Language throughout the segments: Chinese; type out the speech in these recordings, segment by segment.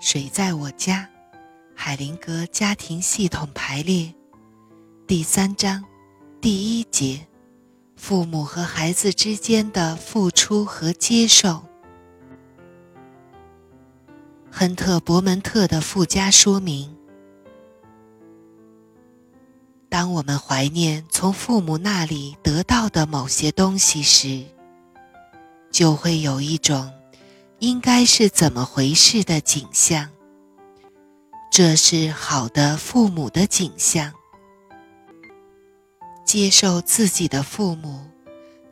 谁在我家？海灵格家庭系统排列，第三章，第一节：父母和孩子之间的付出和接受。亨特·伯门特的附加说明：当我们怀念从父母那里得到的某些东西时，就会有一种。应该是怎么回事的景象？这是好的父母的景象。接受自己的父母，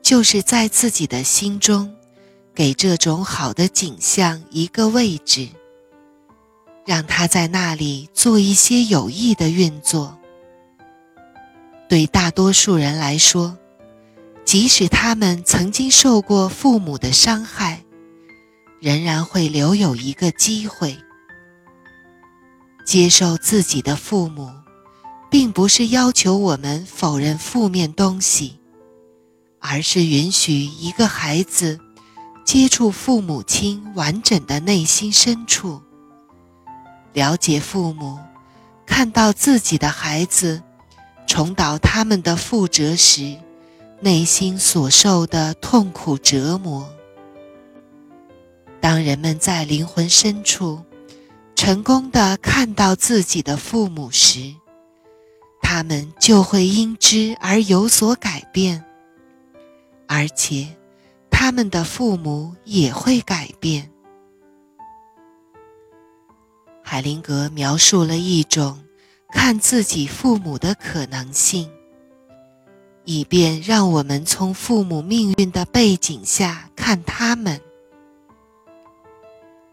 就是在自己的心中，给这种好的景象一个位置，让他在那里做一些有益的运作。对大多数人来说，即使他们曾经受过父母的伤害。仍然会留有一个机会，接受自己的父母，并不是要求我们否认负面东西，而是允许一个孩子接触父母亲完整的内心深处，了解父母，看到自己的孩子重蹈他们的覆辙时，内心所受的痛苦折磨。当人们在灵魂深处成功的看到自己的父母时，他们就会因之而有所改变，而且他们的父母也会改变。海灵格描述了一种看自己父母的可能性，以便让我们从父母命运的背景下看他们。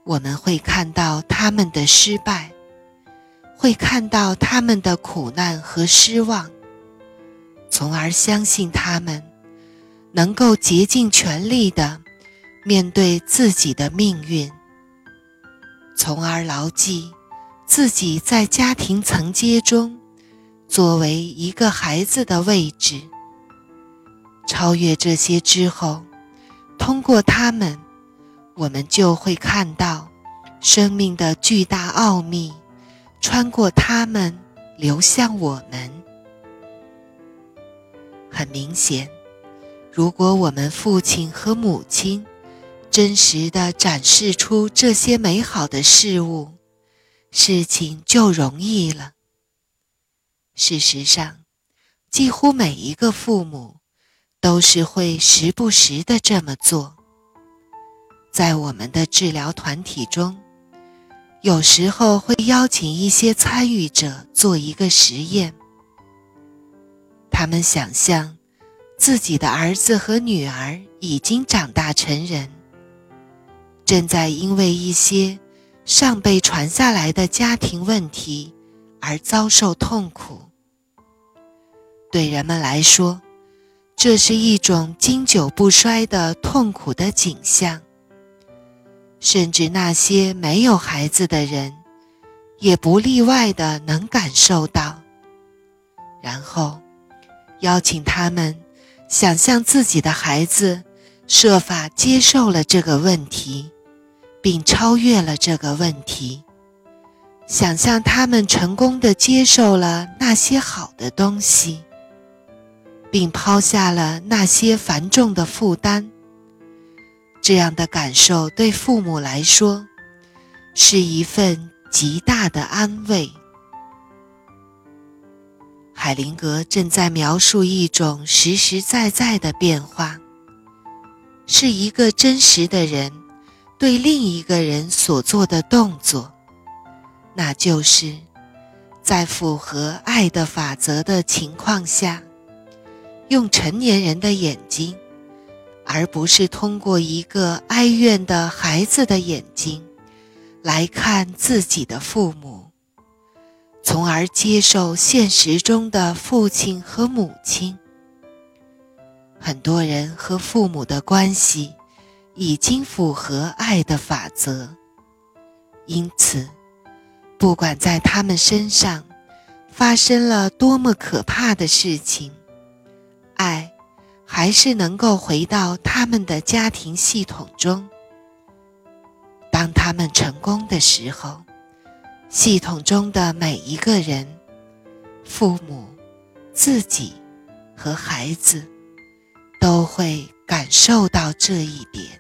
我们会看到他们的失败，会看到他们的苦难和失望，从而相信他们能够竭尽全力的面对自己的命运，从而牢记自己在家庭层阶中作为一个孩子的位置。超越这些之后，通过他们。我们就会看到生命的巨大奥秘，穿过他们流向我们。很明显，如果我们父亲和母亲真实的展示出这些美好的事物，事情就容易了。事实上，几乎每一个父母都是会时不时的这么做。在我们的治疗团体中，有时候会邀请一些参与者做一个实验。他们想象自己的儿子和女儿已经长大成人，正在因为一些上辈传下来的家庭问题而遭受痛苦。对人们来说，这是一种经久不衰的痛苦的景象。甚至那些没有孩子的人，也不例外的能感受到。然后，邀请他们想象自己的孩子设法接受了这个问题，并超越了这个问题。想象他们成功的接受了那些好的东西，并抛下了那些繁重的负担。这样的感受对父母来说，是一份极大的安慰。海灵格正在描述一种实实在在的变化，是一个真实的人对另一个人所做的动作，那就是在符合爱的法则的情况下，用成年人的眼睛。而不是通过一个哀怨的孩子的眼睛来看自己的父母，从而接受现实中的父亲和母亲。很多人和父母的关系已经符合爱的法则，因此，不管在他们身上发生了多么可怕的事情，爱。还是能够回到他们的家庭系统中。当他们成功的时候，系统中的每一个人，父母、自己和孩子，都会感受到这一点。